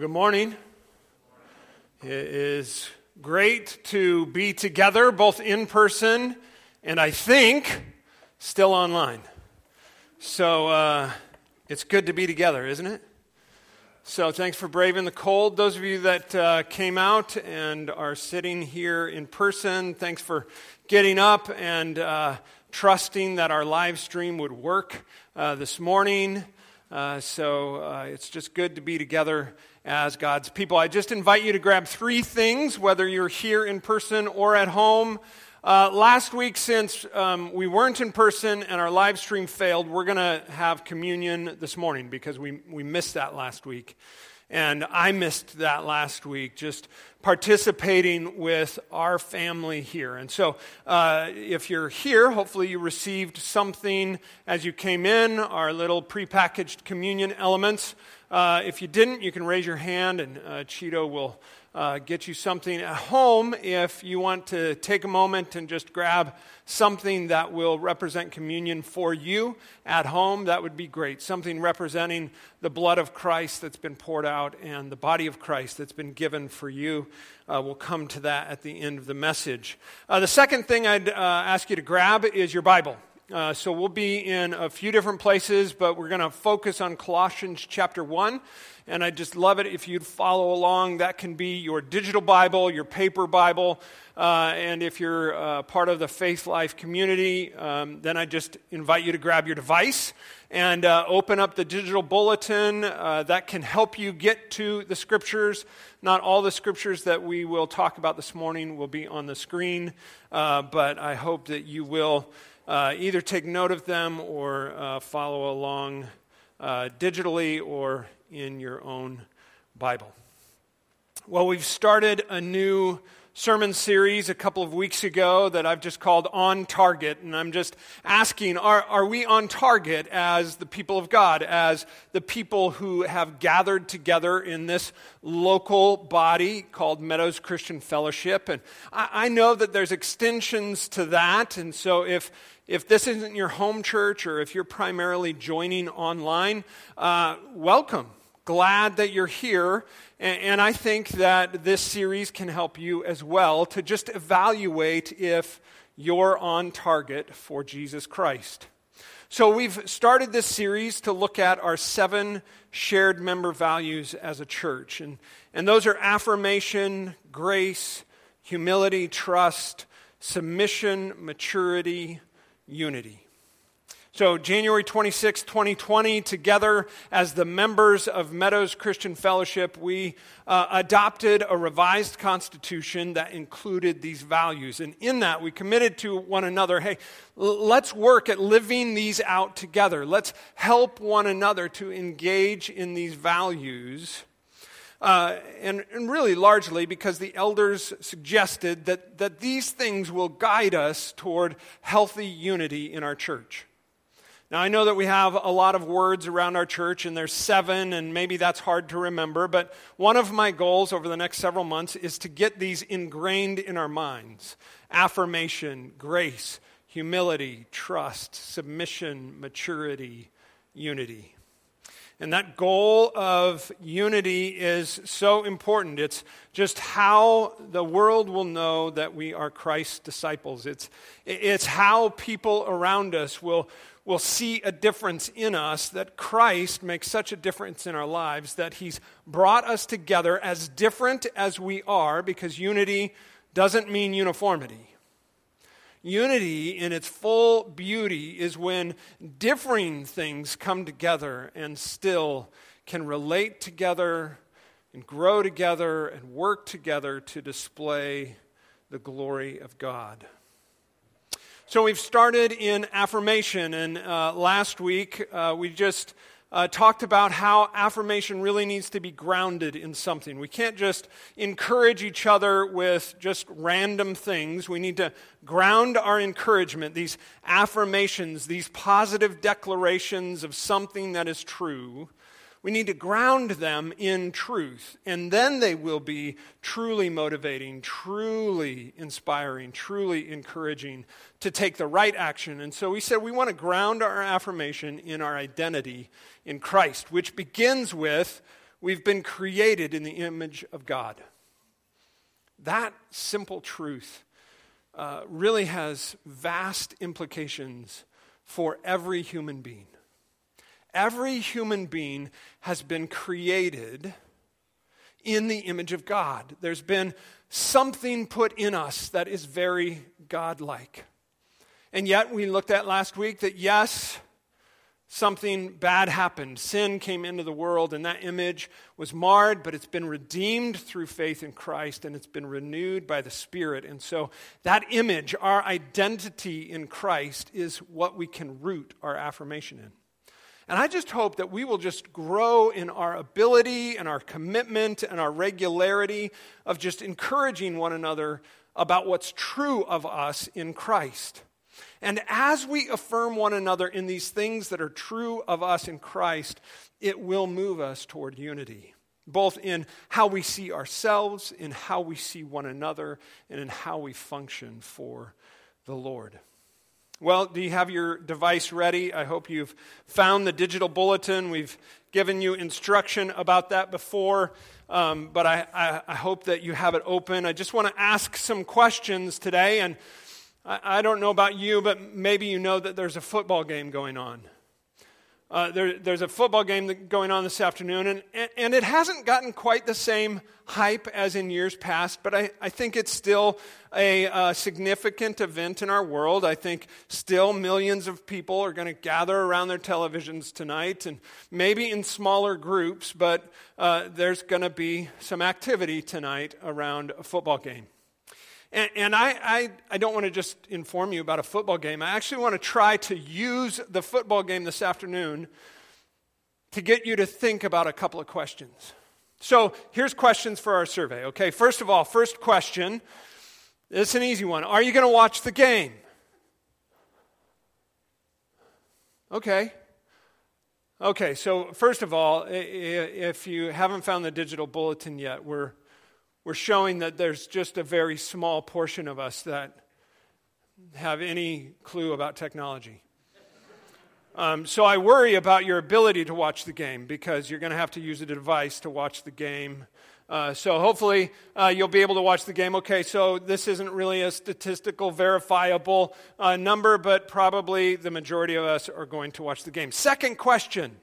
Well, good morning. It is great to be together, both in person and I think still online. So uh, it's good to be together, isn't it? So thanks for braving the cold. Those of you that uh, came out and are sitting here in person, thanks for getting up and uh, trusting that our live stream would work uh, this morning. Uh, so uh, it's just good to be together as God's people. I just invite you to grab three things, whether you're here in person or at home. Uh, last week, since um, we weren't in person and our live stream failed, we're going to have communion this morning because we, we missed that last week. And I missed that last week, just participating with our family here. And so, uh, if you're here, hopefully you received something as you came in, our little prepackaged communion elements. Uh, if you didn't, you can raise your hand and uh, Cheeto will uh, get you something at home. If you want to take a moment and just grab something that will represent communion for you at home, that would be great. Something representing the blood of Christ that's been poured out and the body of Christ that's been given for you. Uh, we'll come to that at the end of the message. Uh, the second thing I'd uh, ask you to grab is your Bible. Uh, so we'll be in a few different places, but we're going to focus on Colossians chapter 1. And I just love it if you'd follow along. That can be your digital Bible, your paper Bible. Uh, and if you're uh, part of the Faithlife community, um, then I just invite you to grab your device and uh, open up the digital bulletin. Uh, that can help you get to the scriptures. Not all the scriptures that we will talk about this morning will be on the screen, uh, but I hope that you will uh, either take note of them or uh, follow along uh, digitally or in your own Bible. Well, we've started a new sermon series a couple of weeks ago that I've just called On Target. And I'm just asking are, are we on target as the people of God, as the people who have gathered together in this local body called Meadows Christian Fellowship? And I, I know that there's extensions to that. And so if if this isn't your home church or if you're primarily joining online, uh, welcome. Glad that you're here. And, and I think that this series can help you as well to just evaluate if you're on target for Jesus Christ. So, we've started this series to look at our seven shared member values as a church. And, and those are affirmation, grace, humility, trust, submission, maturity, unity. So, January 26, 2020, together as the members of Meadows Christian Fellowship, we uh, adopted a revised constitution that included these values. And in that, we committed to one another hey, let's work at living these out together. Let's help one another to engage in these values uh, and, and really largely because the elders suggested that, that these things will guide us toward healthy unity in our church. Now, I know that we have a lot of words around our church, and there's seven, and maybe that's hard to remember, but one of my goals over the next several months is to get these ingrained in our minds affirmation, grace, humility, trust, submission, maturity, unity. And that goal of unity is so important. It's just how the world will know that we are Christ's disciples. It's, it's how people around us will, will see a difference in us, that Christ makes such a difference in our lives, that He's brought us together as different as we are, because unity doesn't mean uniformity. Unity in its full beauty is when differing things come together and still can relate together and grow together and work together to display the glory of God. So we've started in affirmation, and uh, last week uh, we just uh, talked about how affirmation really needs to be grounded in something. We can't just encourage each other with just random things. We need to ground our encouragement, these affirmations, these positive declarations of something that is true, we need to ground them in truth, and then they will be truly motivating, truly inspiring, truly encouraging to take the right action. And so we said we want to ground our affirmation in our identity in Christ, which begins with we've been created in the image of God. That simple truth uh, really has vast implications for every human being. Every human being has been created in the image of God. There's been something put in us that is very godlike. And yet, we looked at last week that yes, something bad happened. Sin came into the world, and that image was marred, but it's been redeemed through faith in Christ, and it's been renewed by the Spirit. And so, that image, our identity in Christ, is what we can root our affirmation in. And I just hope that we will just grow in our ability and our commitment and our regularity of just encouraging one another about what's true of us in Christ. And as we affirm one another in these things that are true of us in Christ, it will move us toward unity, both in how we see ourselves, in how we see one another, and in how we function for the Lord. Well, do you have your device ready? I hope you've found the digital bulletin. We've given you instruction about that before, um, but I, I, I, hope that you have it open. I just want to ask some questions today, and I, I don't know about you, but maybe you know that there's a football game going on. Uh, there, there's a football game going on this afternoon, and, and it hasn't gotten quite the same hype as in years past, but I, I think it's still a, a significant event in our world. I think still millions of people are going to gather around their televisions tonight, and maybe in smaller groups, but uh, there's going to be some activity tonight around a football game. And, and I, I, I don't want to just inform you about a football game. I actually want to try to use the football game this afternoon to get you to think about a couple of questions. So here's questions for our survey, okay? First of all, first question. It's an easy one. Are you going to watch the game? Okay. Okay, so first of all, if you haven't found the digital bulletin yet, we're we're showing that there's just a very small portion of us that have any clue about technology. Um, so I worry about your ability to watch the game because you're going to have to use a device to watch the game. Uh, so hopefully uh, you'll be able to watch the game. Okay, so this isn't really a statistical verifiable uh, number, but probably the majority of us are going to watch the game. Second question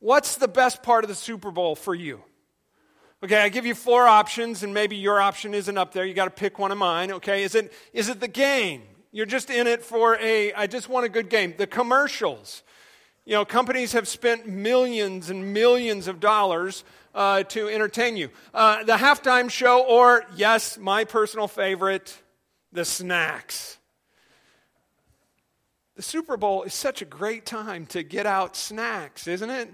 What's the best part of the Super Bowl for you? Okay, I give you four options, and maybe your option isn't up there. You got to pick one of mine. Okay, is it is it the game? You're just in it for a. I just want a good game. The commercials. You know, companies have spent millions and millions of dollars uh, to entertain you. Uh, the halftime show, or yes, my personal favorite, the snacks. The Super Bowl is such a great time to get out snacks, isn't it?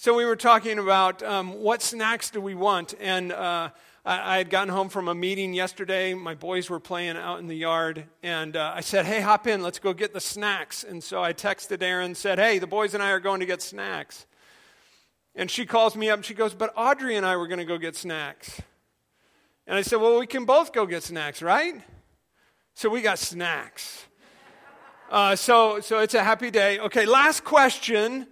So we were talking about um, what snacks do we want, and uh, I, I, had gotten home from a meeting yesterday. My boys were playing out in the yard, and uh, I said, "Hey, hop in, let's go get the snacks." And so I texted Erin, said, "Hey, the boys and I are going to get snacks." And she calls me up, and she goes, "But Audrey and I were going to go get snacks." And I said, "Well, we can both go get snacks, right?" So we got snacks. Uh, so, so it's a happy day. Okay, last question.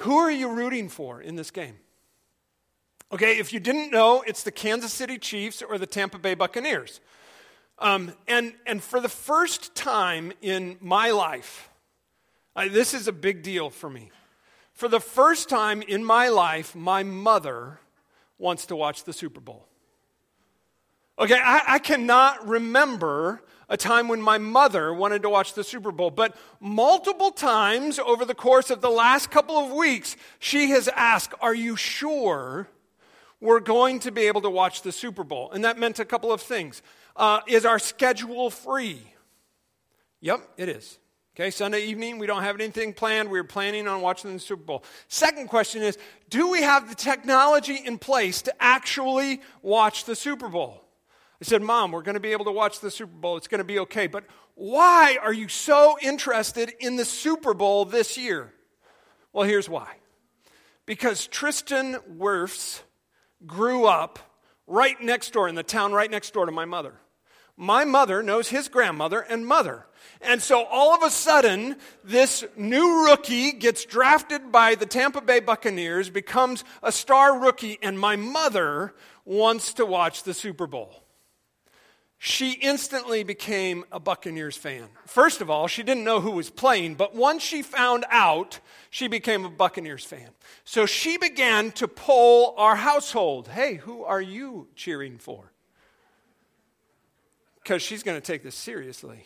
Who are you rooting for in this game? Okay, if you didn't know, it's the Kansas City Chiefs or the Tampa Bay Buccaneers. Um, and, and for the first time in my life, I, this is a big deal for me. For the first time in my life, my mother wants to watch the Super Bowl. Okay, I, I cannot remember a time when my mother wanted to watch the Super Bowl, but multiple times over the course of the last couple of weeks, she has asked, Are you sure we're going to be able to watch the Super Bowl? And that meant a couple of things. Uh, is our schedule free? Yep, it is. Okay, Sunday evening, we don't have anything planned. We're planning on watching the Super Bowl. Second question is Do we have the technology in place to actually watch the Super Bowl? I said, Mom, we're going to be able to watch the Super Bowl. It's going to be okay. But why are you so interested in the Super Bowl this year? Well, here's why. Because Tristan Wirfs grew up right next door in the town right next door to my mother. My mother knows his grandmother and mother. And so all of a sudden, this new rookie gets drafted by the Tampa Bay Buccaneers, becomes a star rookie, and my mother wants to watch the Super Bowl. She instantly became a Buccaneers fan. First of all, she didn't know who was playing, but once she found out, she became a Buccaneers fan. So she began to poll our household hey, who are you cheering for? Because she's going to take this seriously.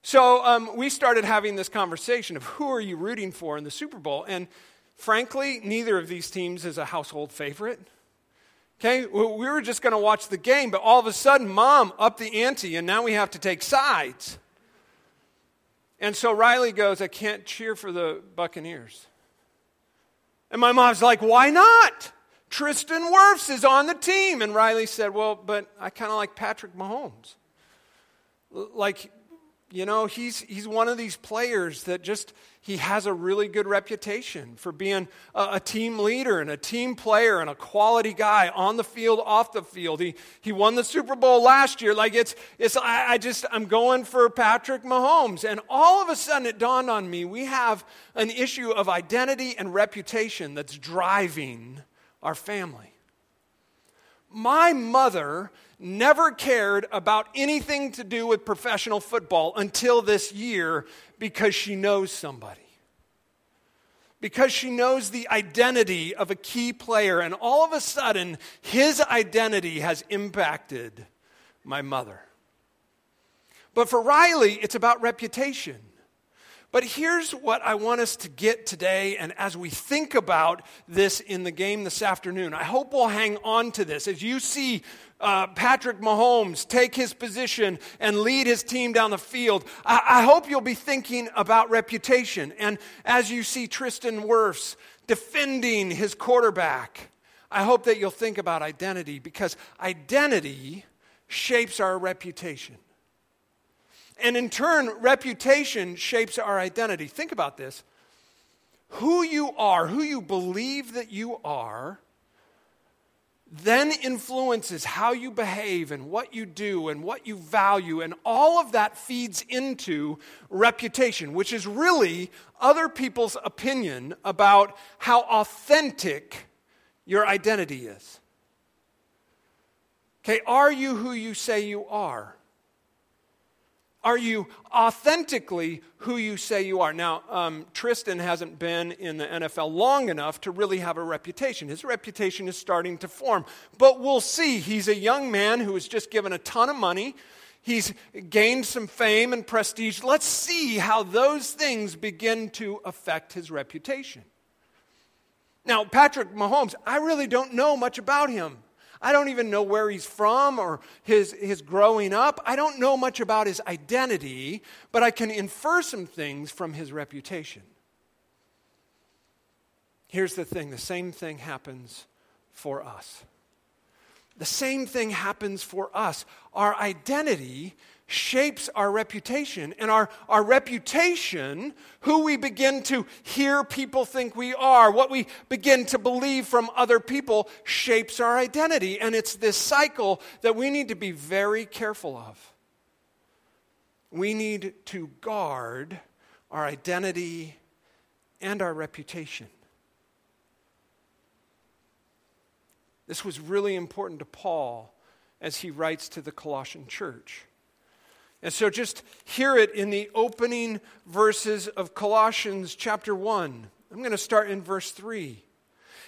So um, we started having this conversation of who are you rooting for in the Super Bowl? And frankly, neither of these teams is a household favorite. Okay, we were just going to watch the game, but all of a sudden, mom upped the ante, and now we have to take sides. And so Riley goes, I can't cheer for the Buccaneers. And my mom's like, Why not? Tristan Wirfs is on the team. And Riley said, Well, but I kind of like Patrick Mahomes. Like, you know, he's, he's one of these players that just, he has a really good reputation for being a, a, team leader and a team player and a quality guy on the field, off the field. He, he won the Super Bowl last year. Like, it's, it's I, I just, I'm going for Patrick Mahomes. And all of a sudden it dawned on me we have an issue of identity and reputation that's driving our family. My mother never cared about anything to do with professional football until this year because she knows somebody. Because she knows the identity of a key player, and all of a sudden, his identity has impacted my mother. But for Riley, it's about reputation. But here's what I want us to get today, and as we think about this in the game this afternoon, I hope we'll hang on to this. As you see uh, Patrick Mahomes take his position and lead his team down the field, I, I hope you'll be thinking about reputation. And as you see Tristan Wirfs defending his quarterback, I hope that you'll think about identity because identity shapes our reputation. And in turn, reputation shapes our identity. Think about this. Who you are, who you believe that you are, then influences how you behave and what you do and what you value. And all of that feeds into reputation, which is really other people's opinion about how authentic your identity is. Okay, are you who you say you are? Are you authentically who you say you are? Now, um, Tristan hasn't been in the NFL long enough to really have a reputation. His reputation is starting to form. But we'll see. He's a young man who was just given a ton of money. He's gained some fame and prestige. Let's see how those things begin to affect his reputation. Now, Patrick Mahomes, I really don't know much about him. I don't even know where he's from or his, his growing up. I don't know much about his identity, but I can infer some things from his reputation. Here's the thing the same thing happens for us. The same thing happens for us. Our identity shapes our reputation. And our, our reputation, who we begin to hear people think we are, what we begin to believe from other people, shapes our identity. And it's this cycle that we need to be very careful of. We need to guard our identity and our reputation. This was really important to Paul as he writes to the Colossian church. And so just hear it in the opening verses of Colossians chapter 1. I'm going to start in verse 3.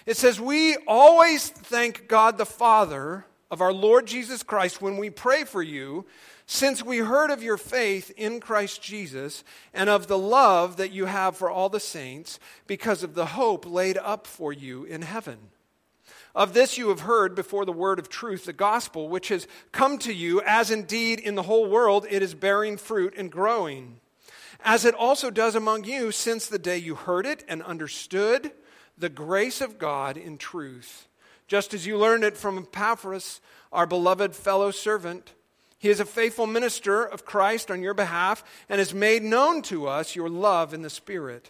It says, We always thank God the Father of our Lord Jesus Christ when we pray for you, since we heard of your faith in Christ Jesus and of the love that you have for all the saints, because of the hope laid up for you in heaven. Of this you have heard before the word of truth, the gospel, which has come to you, as indeed in the whole world it is bearing fruit and growing, as it also does among you since the day you heard it and understood the grace of God in truth, just as you learned it from Epaphras, our beloved fellow servant. He is a faithful minister of Christ on your behalf and has made known to us your love in the Spirit.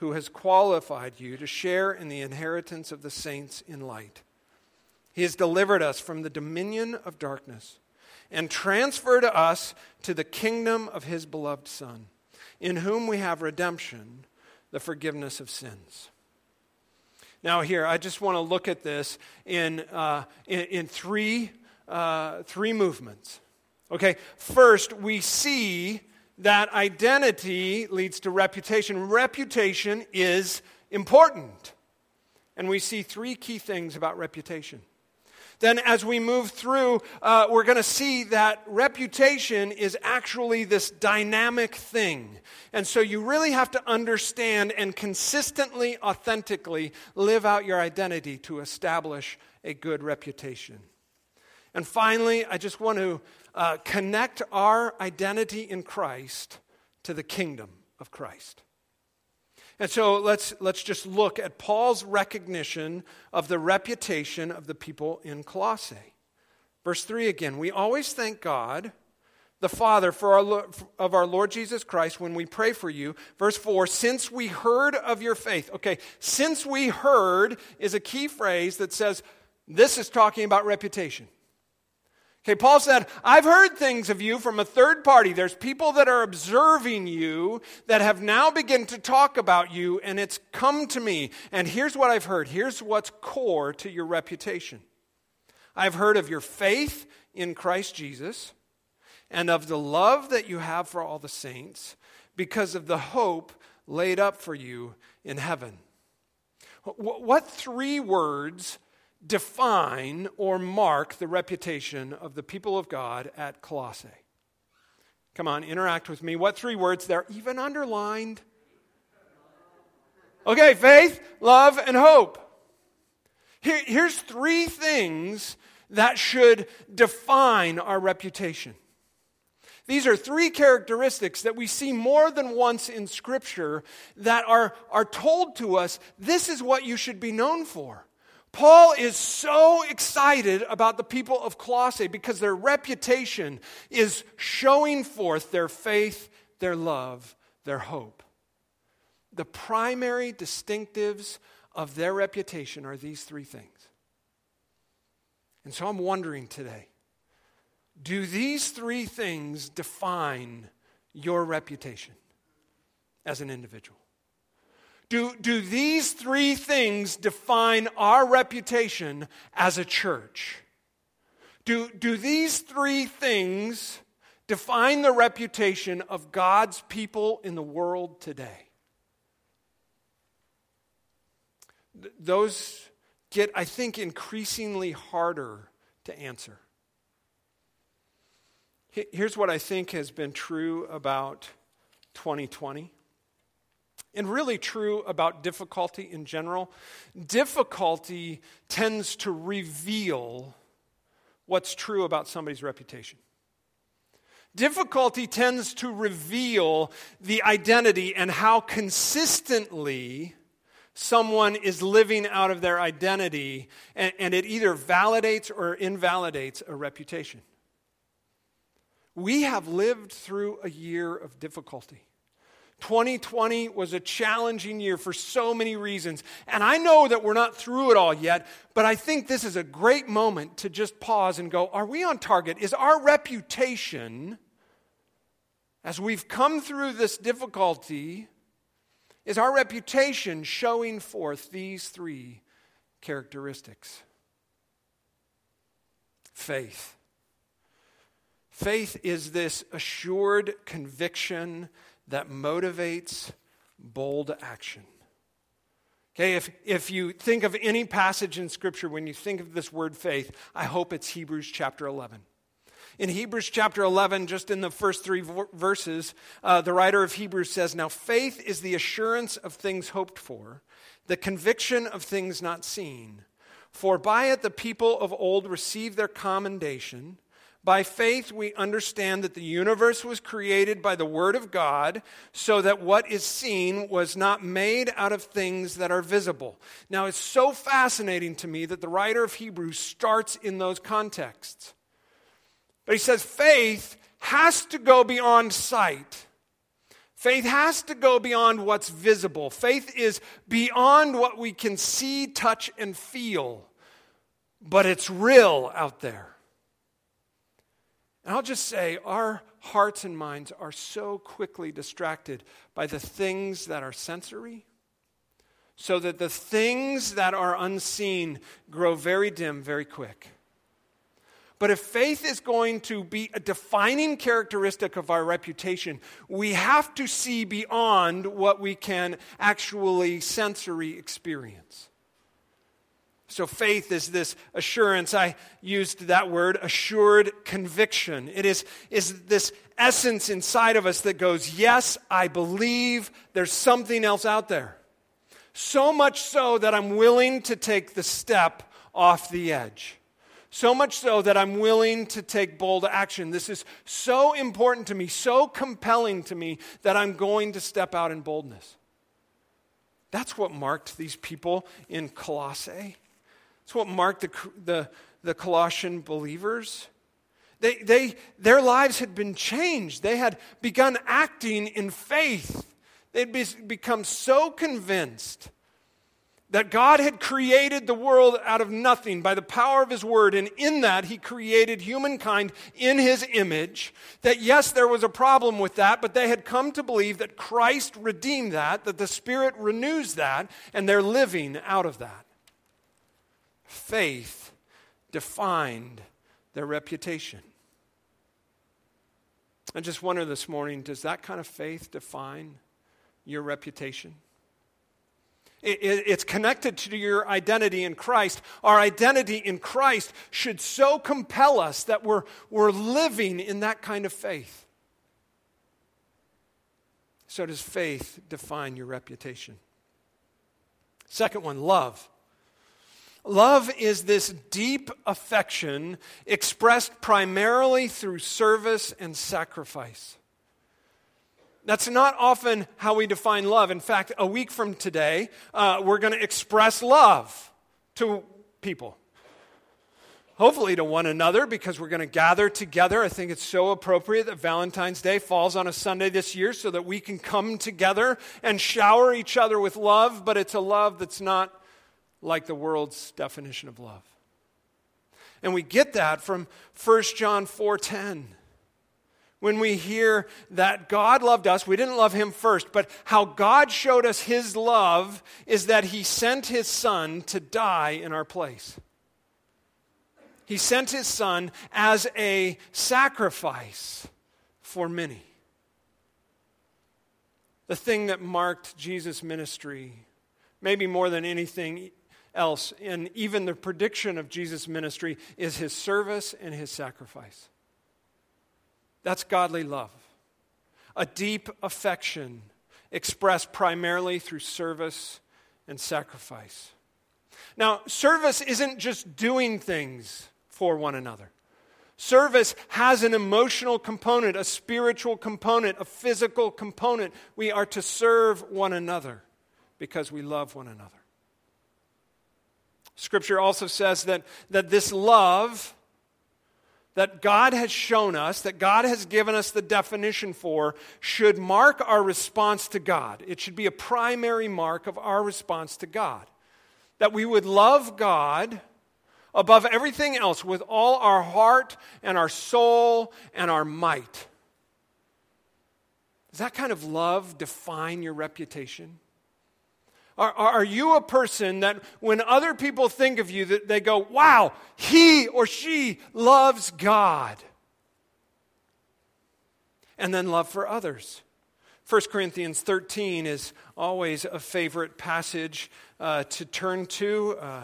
who has qualified you to share in the inheritance of the saints in light. He has delivered us from the dominion of darkness and transferred us to the kingdom of his beloved Son, in whom we have redemption, the forgiveness of sins. Now, here, I just want to look at this in, uh, in, in, three, uh, three movements. Okay, first, we see that identity leads to reputation. Reputation is important. And we see three key things about reputation. Then, as we move through, uh, we're going to see that reputation is actually this dynamic thing. And so, you really have to understand and consistently, authentically live out your identity to establish a good reputation. And finally, I just want to uh, connect our identity in Christ to the kingdom of Christ. And so let's, let's just look at Paul's recognition of the reputation of the people in Colossae. Verse 3 again We always thank God, the Father, for our, of our Lord Jesus Christ when we pray for you. Verse 4 Since we heard of your faith. Okay, since we heard is a key phrase that says this is talking about reputation. Okay, Paul said, I've heard things of you from a third party. There's people that are observing you that have now begun to talk about you, and it's come to me. And here's what I've heard. Here's what's core to your reputation. I've heard of your faith in Christ Jesus and of the love that you have for all the saints because of the hope laid up for you in heaven. What three words define or mark the reputation of the people of God at Colossae? Come on, interact with me. What three words? They're even underlined. Okay, faith, love, and hope. Here, here's three things that should define our reputation. These are three characteristics that we see more than once in Scripture that are, are told to us this is what you should be known for. Paul is so excited about the people of Colossae because their reputation is showing forth their faith, their love, their hope. The primary distinctives of their reputation are these three things. And so I'm wondering today do these three things define your reputation as an individual? Do, do these three things define our reputation as a church? Do, do these three things define the reputation of God's people in the world today? Those get, I think, increasingly harder to answer. Here's what I think has been true about 2020 and really true about difficulty in general. Difficulty tends to reveal what's true about somebody's reputation. Difficulty tends to reveal the identity and how consistently someone is living out of their identity, and, and, it either validates or invalidates a reputation. We have lived through a year of difficulty. 2020 was a challenging year for so many reasons. And I know that we're not through it all yet, but I think this is a great moment to just pause and go, are we on target? Is our reputation, as we've come through this difficulty, is our reputation showing forth these three characteristics? Faith. Faith is this assured conviction that motivates bold action. Okay, if, if you think of any passage in Scripture when you think of this word faith, I hope it's Hebrews chapter 11. In Hebrews chapter 11, just in the first three verses, uh, the writer of Hebrews says, Now faith is the assurance of things hoped for, the conviction of things not seen. For by it the people of old received their commendation. By faith, we understand that the universe was created by the Word of God, so that what is seen was not made out of things that are visible. Now, it's so fascinating to me that the writer of Hebrews starts in those contexts. But he says faith has to go beyond sight. Faith has to go beyond what's visible. Faith is beyond what we can see, touch, and feel, but it's real out there. And I'll just say, our hearts and minds are so quickly distracted by the things that are sensory, so that the things that are unseen grow very dim very quick. But if faith is going to be a defining characteristic of our reputation, we have to see beyond what we can actually sensory experience. So, faith is this assurance. I used that word, assured conviction. It is, is this essence inside of us that goes, Yes, I believe there's something else out there. So much so that I'm willing to take the step off the edge. So much so that I'm willing to take bold action. This is so important to me, so compelling to me that I'm going to step out in boldness. That's what marked these people in Colossae. It's what marked the, the, the Colossian believers. They, they, their lives had been changed. They had begun acting in faith. They'd be, become so convinced that God had created the world out of nothing by the power of His Word, and in that He created humankind in His image. That yes, there was a problem with that, but they had come to believe that Christ redeemed that, that the Spirit renews that, and they're living out of that faith defined their reputation. I just wonder this morning does that kind of faith define your reputation? it's connected to your identity in Christ. Our identity in Christ should so compel us that we're, we're living in that kind of faith. So, does faith define your reputation? Second one, love. Love is this deep affection expressed primarily through service and sacrifice. That's not often how we define love. In fact, a week from today, uh, we're going to express love to people. Hopefully, to one another, because we're going to gather together. I think it's so appropriate that Valentine's Day falls on a Sunday this year so that we can come together and shower each other with love, but it's a love that's not like the world's definition of love. And we get that from 1 John 4:10. When we hear that God loved us, we didn't love him first, but how God showed us his love is that he sent his son to die in our place. He sent his son as a sacrifice for many. The thing that marked Jesus' ministry, maybe more than anything else in even the prediction of Jesus' ministry is his service and his sacrifice. That's godly love. A deep affection expressed primarily through service and sacrifice. Now, service isn't just doing things for one another. Service has an emotional component, a spiritual component, a physical component. We are to serve one another because we love one another. Scripture also says that, that this love that God has shown us, that God has given us the definition for, should mark our response to God. It should be a primary mark of our response to God. That we would love God above everything else with all our heart and our soul and our might. Does that kind of love define your reputation? Are, are you a person that when other people think of you, that they go, wow, he or she loves God? And then love for others. 1 Corinthians 13 is always a favorite passage uh, to turn to. Uh,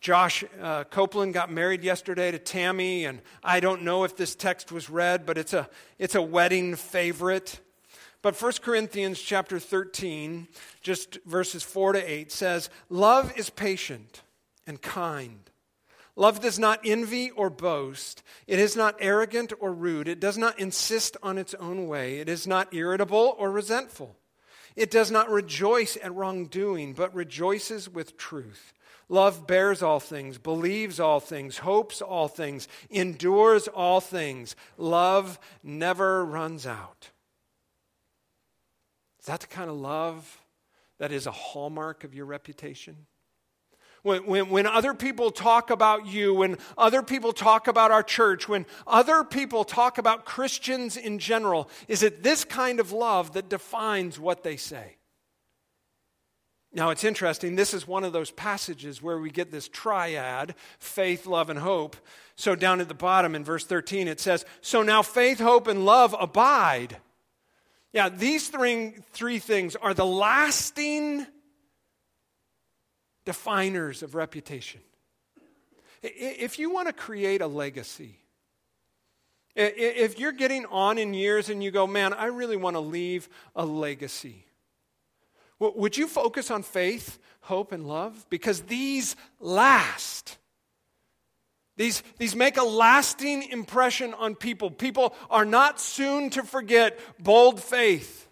Josh uh, Copeland got married yesterday to Tammy, and I don't know if this text was read, but it's a, it's a wedding favorite. But 1 Corinthians chapter 13, just verses 4 to 8 says, Love is patient and kind. Love does not envy or boast. It is not arrogant or rude. It does not insist on its own way. It is not irritable or resentful. It does not rejoice at wrongdoing, but rejoices with truth. Love bears all things, believes all things, hopes all things, endures all things. Love never runs out. Is that the kind of love that is a hallmark of your reputation? When, when, when other people talk about you, when other people talk about our church, when other people talk about Christians in general, is it this kind of love that defines what they say? Now, it's interesting. This is one of those passages where we get this triad faith, love, and hope. So, down at the bottom in verse 13, it says, So now faith, hope, and love abide. Yeah, these three, three things are the lasting definers of reputation. If you want to create a legacy, if you're getting on in years and you go, man, I really want to leave a legacy, would you focus on faith, hope, and love? Because these last. These, these make a lasting impression on people. People are not soon to forget bold faith.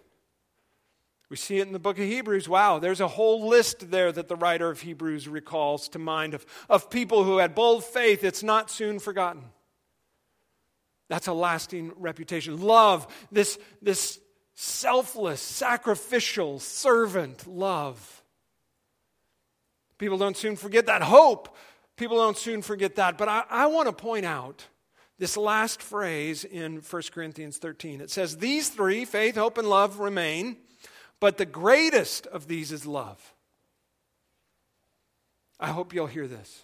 We see it in the book of Hebrews. Wow, there's a whole list there that the writer of Hebrews recalls to mind of, of people who had bold faith. It's not soon forgotten. That's a lasting reputation. Love, this, this selfless, sacrificial, servant love. People don't soon forget that. Hope, people don't soon forget that. But I, I want to point out this last phrase in 1 Corinthians 13. It says, These three, faith, hope, and love, remain but the greatest of these is love. I hope you'll hear this.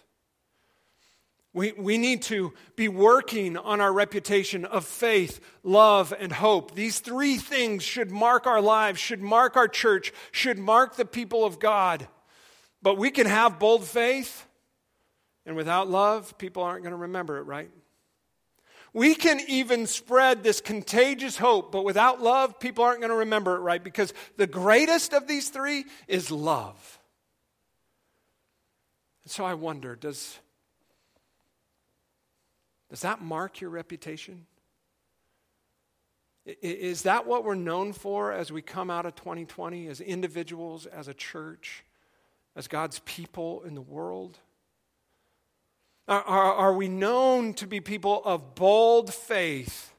We, we need to be working on our reputation of faith, love, and hope. These three things should mark our lives, should mark our church, should mark the people of God. But we can have bold faith, and without love, people aren't going to remember it, right? We can even spread this contagious hope, but without love, people aren't going to remember it right because the greatest of these three is love. And so I wonder does, does that mark your reputation? Is that what we're known for as we come out of 2020, as individuals, as a church, as God's people in the world? Are, are, are we known to be people of bold faith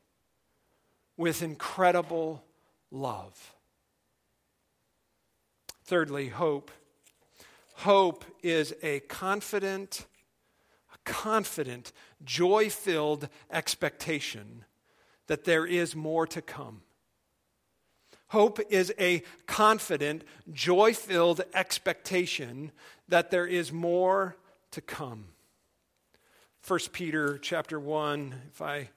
with incredible love? Thirdly, hope. Hope is a confident, a confident, joy filled expectation that there is more to come. Hope is a confident, joy filled expectation that there is more to come. 1 Peter chapter 1. If I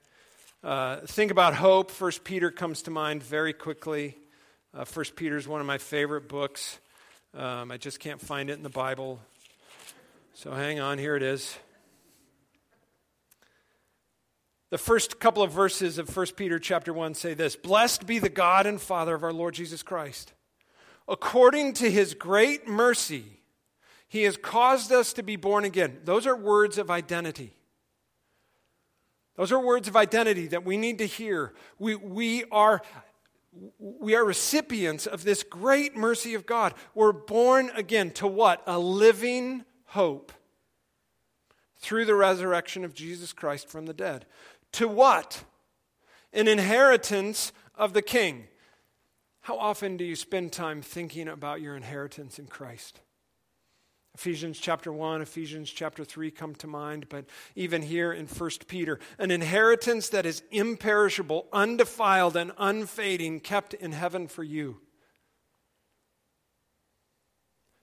uh, think about hope, 1 Peter comes to mind very quickly. Uh, 1 Peter is one of my favorite books. Um, I just can't find it in the Bible. So hang on, here it is. The first couple of verses of 1 Peter chapter 1 say this Blessed be the God and Father of our Lord Jesus Christ. According to his great mercy, he has caused us to be born again. Those are words of identity. Those are words of identity that we need to hear. We, we, are, we are recipients of this great mercy of God. We're born again to what? A living hope through the resurrection of Jesus Christ from the dead. To what? An inheritance of the King. How often do you spend time thinking about your inheritance in Christ? Ephesians chapter 1, Ephesians chapter 3 come to mind, but even here in 1 Peter, an inheritance that is imperishable, undefiled, and unfading, kept in heaven for you.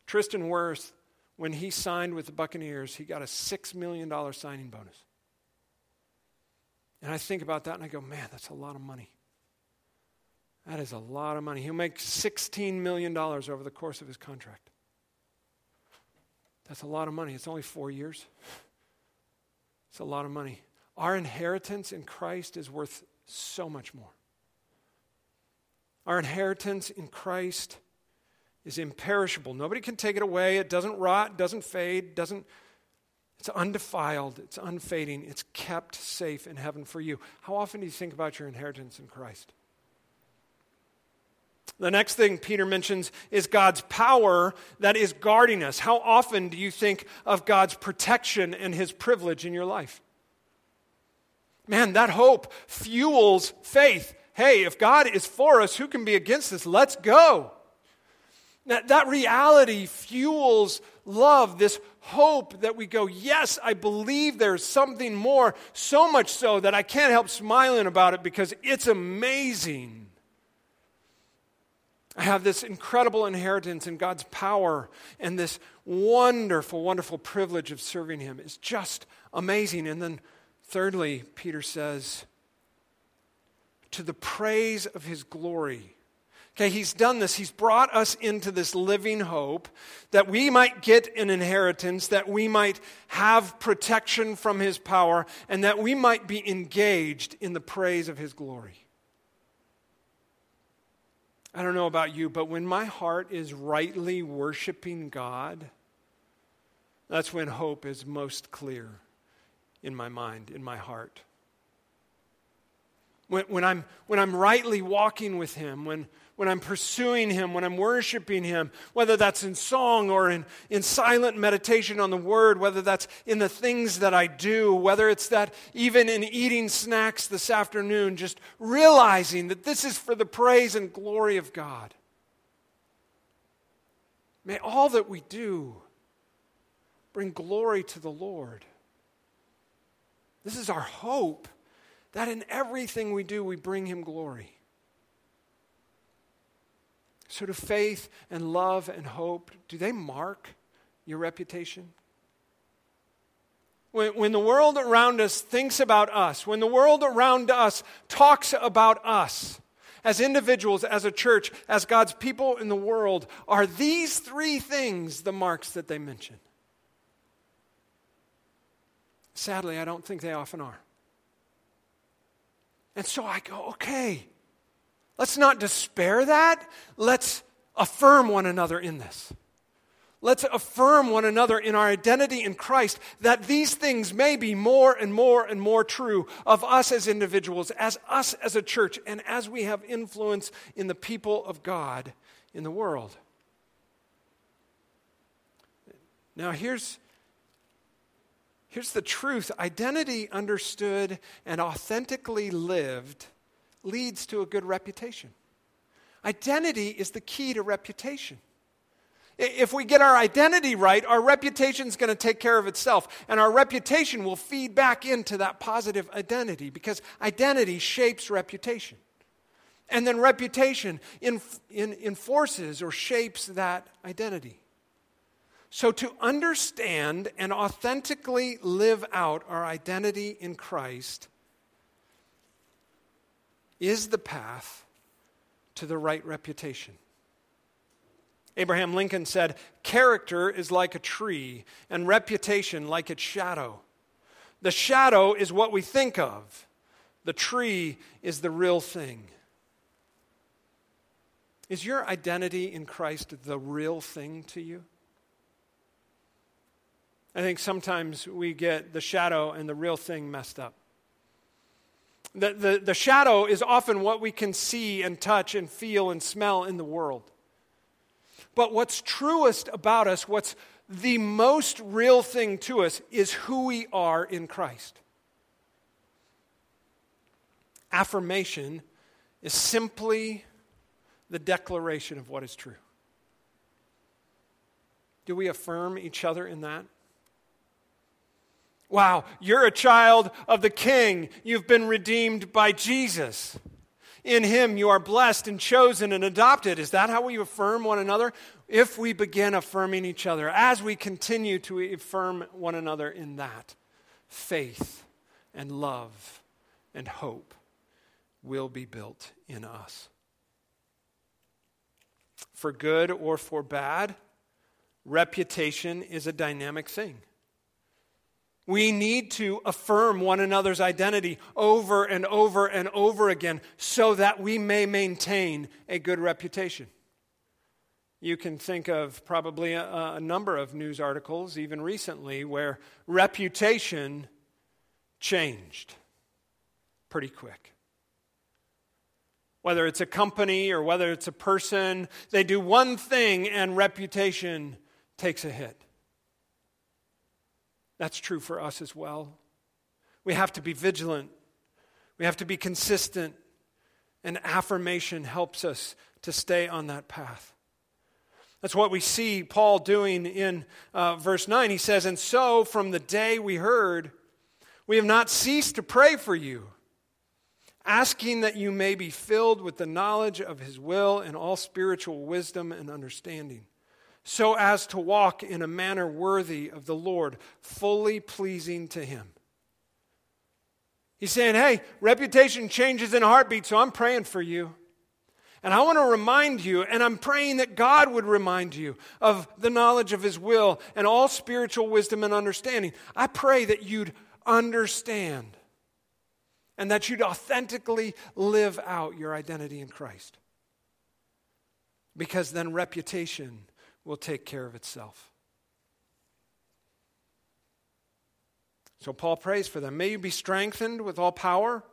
Tristan Wirfs, when he signed with the Buccaneers, he got a $6 million signing bonus. And I think about that and I go, man, that's a lot of money. That is a lot of money. He'll make $16 million over the course of his contract. That's a lot of money. It's only four years. It's a lot of money. Our inheritance in Christ is worth so much more. Our inheritance in Christ is imperishable. Nobody can take it away. It doesn't rot, doesn't fade, doesn't It's undefiled, it's unfading, it's kept safe in heaven for you. How often do you think about your inheritance in Christ? The next thing Peter mentions is God's power that is guarding us. How often do you think of God's protection and his privilege in your life? Man, that hope fuels faith. Hey, if God is for us, who can be against us? Let's go. That, that reality fuels love, this hope that we go, yes, I believe there's something more, so much so that I can't help smiling about it because it's amazing. I have this incredible inheritance in God's power, and this wonderful, wonderful privilege of serving Him is just amazing. And then, thirdly, Peter says, to the praise of His glory. Okay, he's done this. He's brought us into this living hope that we might get an inheritance, that we might have protection from his power, and that we might be engaged in the praise of his glory. I don't know about you, but when my heart is rightly worshiping God, that's when hope is most clear in my mind, in my heart. When, when, I'm, when I'm rightly walking with Him, when, when I'm pursuing Him, when I'm worshiping Him, whether that's in song or in, in silent meditation on the Word, whether that's in the things that I do, whether it's that even in eating snacks this afternoon, just realizing that this is for the praise and glory of God. May all that we do bring glory to the Lord. This is our hope that in everything we do, we bring Him glory. So, do faith and love and hope, do they mark your reputation? When, when the world around us thinks about us, when the world around us talks about us, as individuals, as a church, as God's people in the world, are these three things the marks that they mention? Sadly, I don't think they often are. And so I go, okay, Let's not despair that. Let's affirm one another in this. Let's affirm one another in our identity in Christ that these things may be more and more and more true of us as individuals, as us as a church, and as we have influence in the people of God in the world. Now, here's, here's the truth identity understood and authentically lived leads to a good reputation. Identity is the key to reputation. If we get our identity right, our reputation is going to take care of itself. And our reputation will feed back into that positive identity because identity shapes reputation. And then reputation enforces or shapes that identity. So, to understand and authentically live out our identity in Christ is the path to the right reputation. Abraham Lincoln said, Character is like a tree, and reputation like its shadow. The shadow is what we think of, the tree is the real thing. Is your identity in Christ the real thing to you? I think sometimes we get the shadow and the real thing messed up. The, the, the shadow is often what we can see and touch and feel and smell in the world. But what's truest about us, what's the most real thing to us, is who we are in Christ. Affirmation is simply the declaration of what is true. Do we affirm each other in that? Wow, you're a child of the King. You've been redeemed by Jesus. In Him, you are blessed and chosen and adopted. Is that how we affirm one another? If we begin affirming each other, as we continue to affirm one another in that, faith and love and hope will be built in us. For good or for bad, reputation is a dynamic thing. We need to affirm one another's identity over and over and over again so that we may maintain a good reputation. You can think of probably a, a number of news articles, even recently, where reputation changed pretty quick. Whether it's a company or whether it's a person, they do one thing and reputation takes a hit. That's true for us as well. We have to be vigilant, we have to be consistent, and affirmation helps us to stay on that path. That's what we see Paul doing in uh, verse 9. He says, And so from the day we heard, we have not ceased to pray for you, asking that you may be filled with the knowledge of his will and all spiritual wisdom and understanding, so as to walk in a manner worthy of the Lord, fully pleasing to him. He's saying, Hey, reputation changes in a heartbeat, so I'm praying for you. And I want to remind you, and I'm praying that God would remind you of the knowledge of His will and all spiritual wisdom and understanding. I pray that you'd understand and that you'd authentically live out your identity in Christ. Because then reputation will take care of itself. So Paul prays for them. May you be strengthened with all power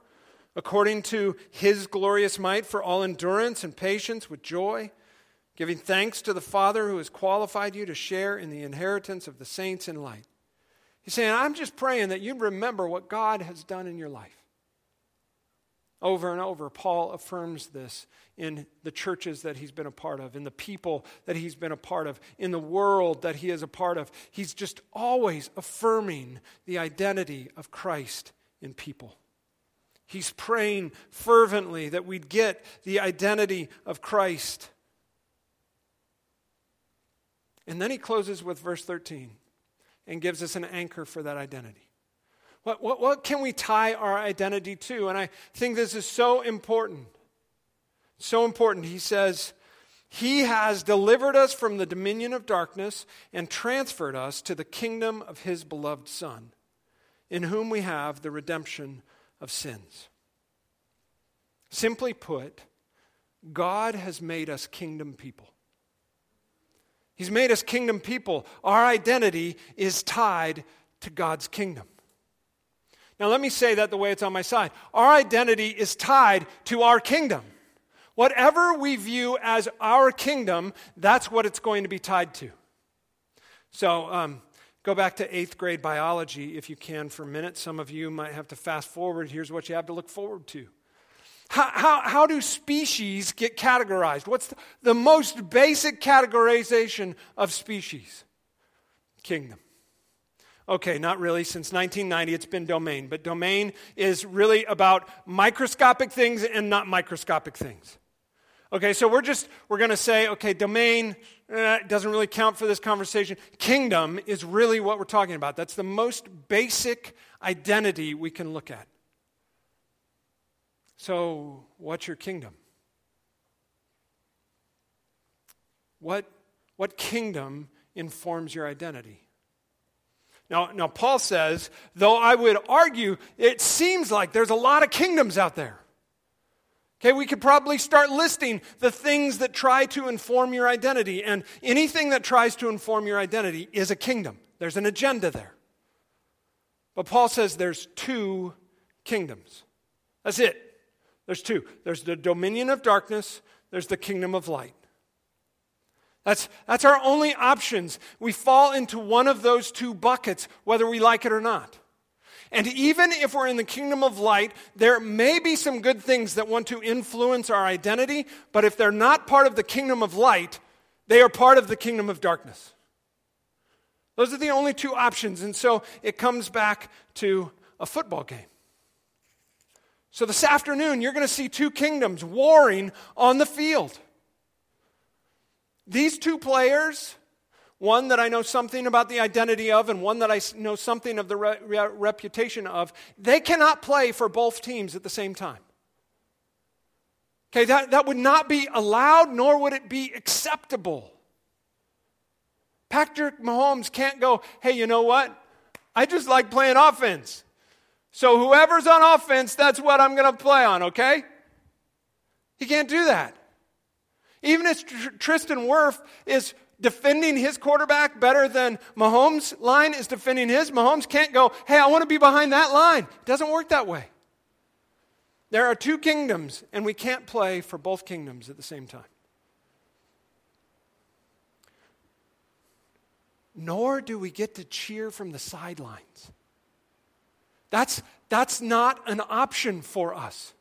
according to his glorious might, for all endurance and patience with joy, giving thanks to the Father who has qualified you to share in the inheritance of the saints in light. He's saying, I'm just praying that you remember what God has done in your life. Over and over, Paul affirms this in the churches that he's been a part of, in the people that he's been a part of, in the world that he is a part of. He's just always affirming the identity of Christ in people. He's praying fervently that we'd get the identity of Christ. And then he closes with verse 13 and gives us an anchor for that identity. What, what, what can we tie our identity to? And I think this is so important. So important. He says, He has delivered us from the dominion of darkness and transferred us to the kingdom of His beloved Son, in whom we have the redemption of sins. Simply put, God has made us kingdom people. He's made us kingdom people. Our identity is tied to God's kingdom. Now, let me say that the way it's on my side. Our identity is tied to our kingdom. Whatever we view as our kingdom, that's what it's going to be tied to. So, um, Go back to eighth grade biology if you can for a minute. Some of you might have to fast forward. Here's what you have to look forward to. How, how, how do species get categorized? What's the, the most basic categorization of species? Kingdom. Okay, not really. Since 1990, it's been domain. But domain is really about microscopic things and not microscopic things. Okay, so we're just, we're going to say, okay, domain eh, doesn't really count for this conversation. Kingdom is really what we're talking about. That's the most basic identity we can look at. So, what's your kingdom? What, what kingdom informs your identity? Now, now, Paul says, though I would argue, it seems like there's a lot of kingdoms out there. Okay, we could probably start listing the things that try to inform your identity, and anything that tries to inform your identity is a kingdom. There's an agenda there. But Paul says there's two kingdoms. That's it. There's two there's the dominion of darkness, there's the kingdom of light. That's, that's our only options. We fall into one of those two buckets, whether we like it or not. And even if we're in the kingdom of light, there may be some good things that want to influence our identity, but if they're not part of the kingdom of light, they are part of the kingdom of darkness. Those are the only two options. And so it comes back to a football game. So this afternoon, you're going to see two kingdoms warring on the field. These two players one that I know something about the identity of, and one that I know something of the re- re- reputation of, they cannot play for both teams at the same time. Okay, that, that would not be allowed, nor would it be acceptable. Patrick Mahomes can't go, hey, you know what? I just like playing offense. So whoever's on offense, that's what I'm going to play on, okay? He can't do that. Even if Tr- Tristan Wirfs is defending his quarterback better than Mahomes' line is defending his, Mahomes can't go, hey, I want to be behind that line. It doesn't work that way. There are two kingdoms, and we can't play for both kingdoms at the same time. Nor do we get to cheer from the sidelines. That's, that's not an option for us.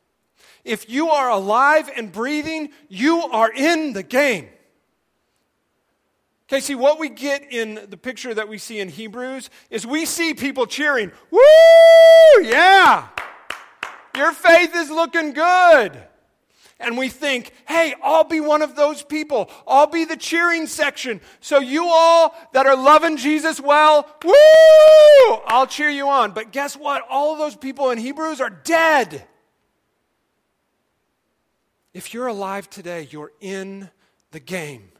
If you are alive and breathing, you are in the game. Okay, see, what we get in the picture that we see in Hebrews is we see people cheering, Woo! Yeah! Your faith is looking good. And we think, hey, I'll be one of those people. I'll be the cheering section. So you all that are loving Jesus well, woo! I'll cheer you on. But guess what? All those people in Hebrews are dead. If you're alive today, you're in the game.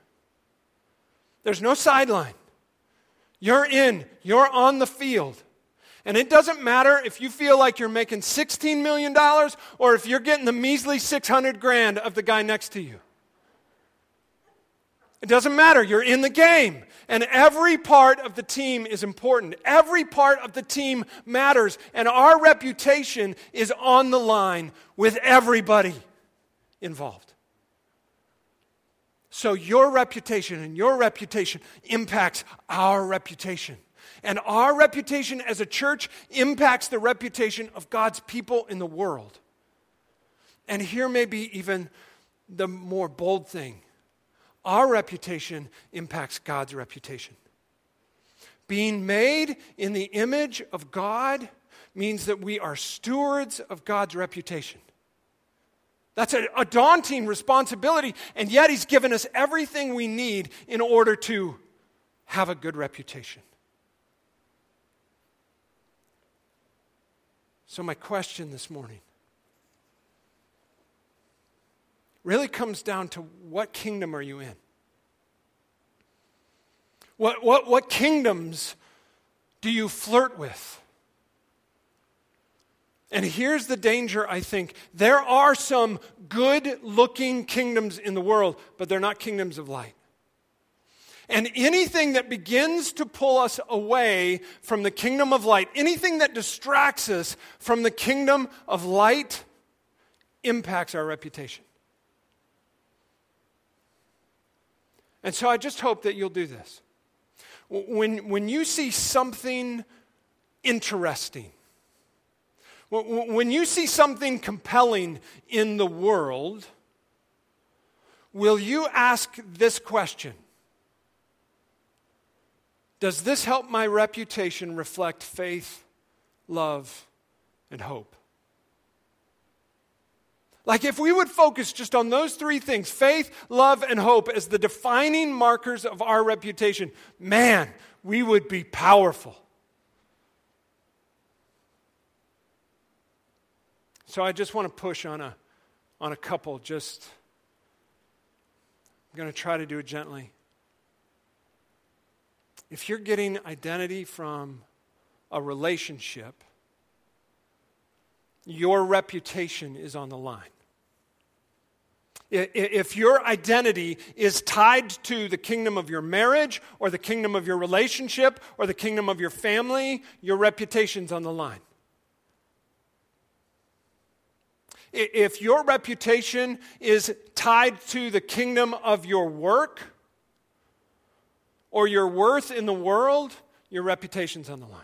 There's no sideline. You're in, you're on the field. And it doesn't matter if you feel like you're making $16 million or if you're getting the measly 600 grand of the guy next to you. It doesn't matter. You're in the game. And every part of the team is important. Every part of the team matters. And our reputation is on the line with everybody involved. So your reputation and your reputation impacts our reputation. And our reputation as a church impacts the reputation of God's people in the world. And here may be even the more bold thing our reputation impacts God's reputation. Being made in the image of God means that we are stewards of God's reputation. That's a, a, daunting responsibility, and yet He's given us everything we need in order to have a good reputation. So, my question this morning really comes down to what kingdom are you in? What, what, what kingdoms do you flirt with? And here's the danger, I think. There are some good looking kingdoms in the world, but they're not kingdoms of light. And anything that begins to pull us away from the kingdom of light, anything that distracts us from the kingdom of light, impacts our reputation. And so I just hope that you'll do this. When, when you see something interesting, when you see something compelling in the world, will you ask this question Does this help my reputation reflect faith, love, and hope? Like, if we would focus just on those three things faith, love, and hope as the defining markers of our reputation man, we would be powerful. So I just want to push on a, on a couple, just, I'm going to try to do it gently. If you're getting identity from a relationship, your reputation is on the line. If your identity is tied to the kingdom of your marriage or the kingdom of your relationship or the kingdom of your family, your reputation's on the line. If your reputation is tied to the kingdom of your work or your worth in the world, your reputation's on the line.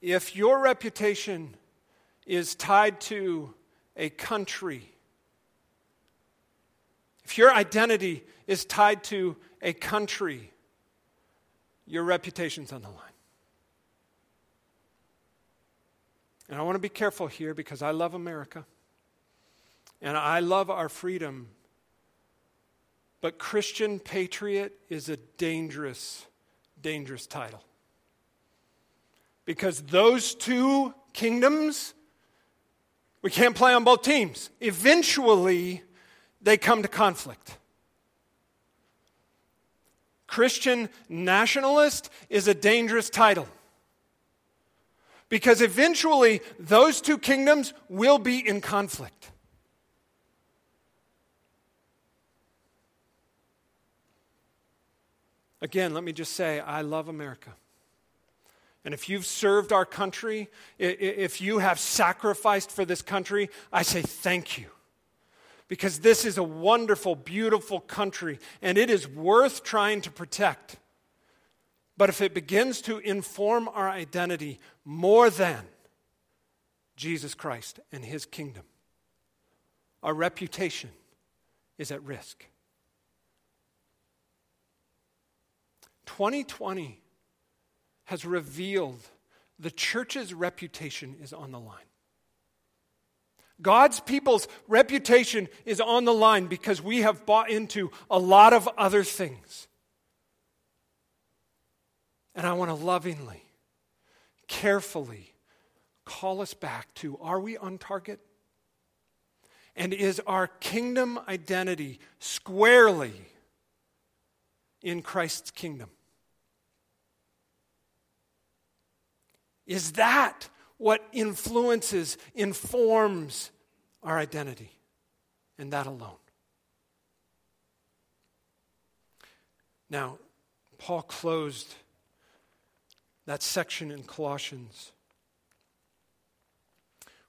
If your reputation is tied to a country, if your identity is tied to a country, your reputation's on the line. And I want to be careful here because I love America and I love our freedom. But Christian patriot is a dangerous, dangerous title. Because those two kingdoms, we can't play on both teams. Eventually, they come to conflict. Christian nationalist is a dangerous title because eventually those two kingdoms will be in conflict. Again, let me just say, I love America. And if you've served our country, if you have sacrificed for this country, I say thank you. Because this is a wonderful, beautiful country, and it is worth trying to protect. But if it begins to inform our identity more than Jesus Christ and his kingdom, our reputation is at risk. 2020 has revealed the church's reputation is on the line. God's people's reputation is on the line because we have bought into a lot of other things. And I want to lovingly, carefully call us back to are we on target? And is our kingdom identity squarely in Christ's kingdom? Is that what influences, informs our identity? And that alone. Now, Paul closed that section in Colossians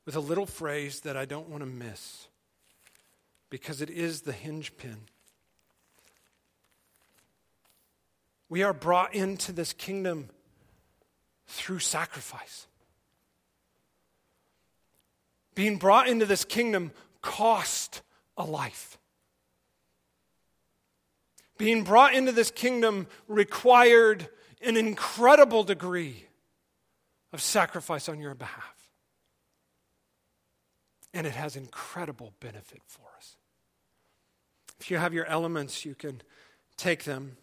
with a little phrase that I don't want to miss because it is the hinge pin. We are brought into this kingdom through sacrifice. Being brought into this kingdom cost a life. Being brought into this kingdom required an incredible degree of sacrifice on your behalf. And it has incredible benefit for us. If you have your elements, you can take them.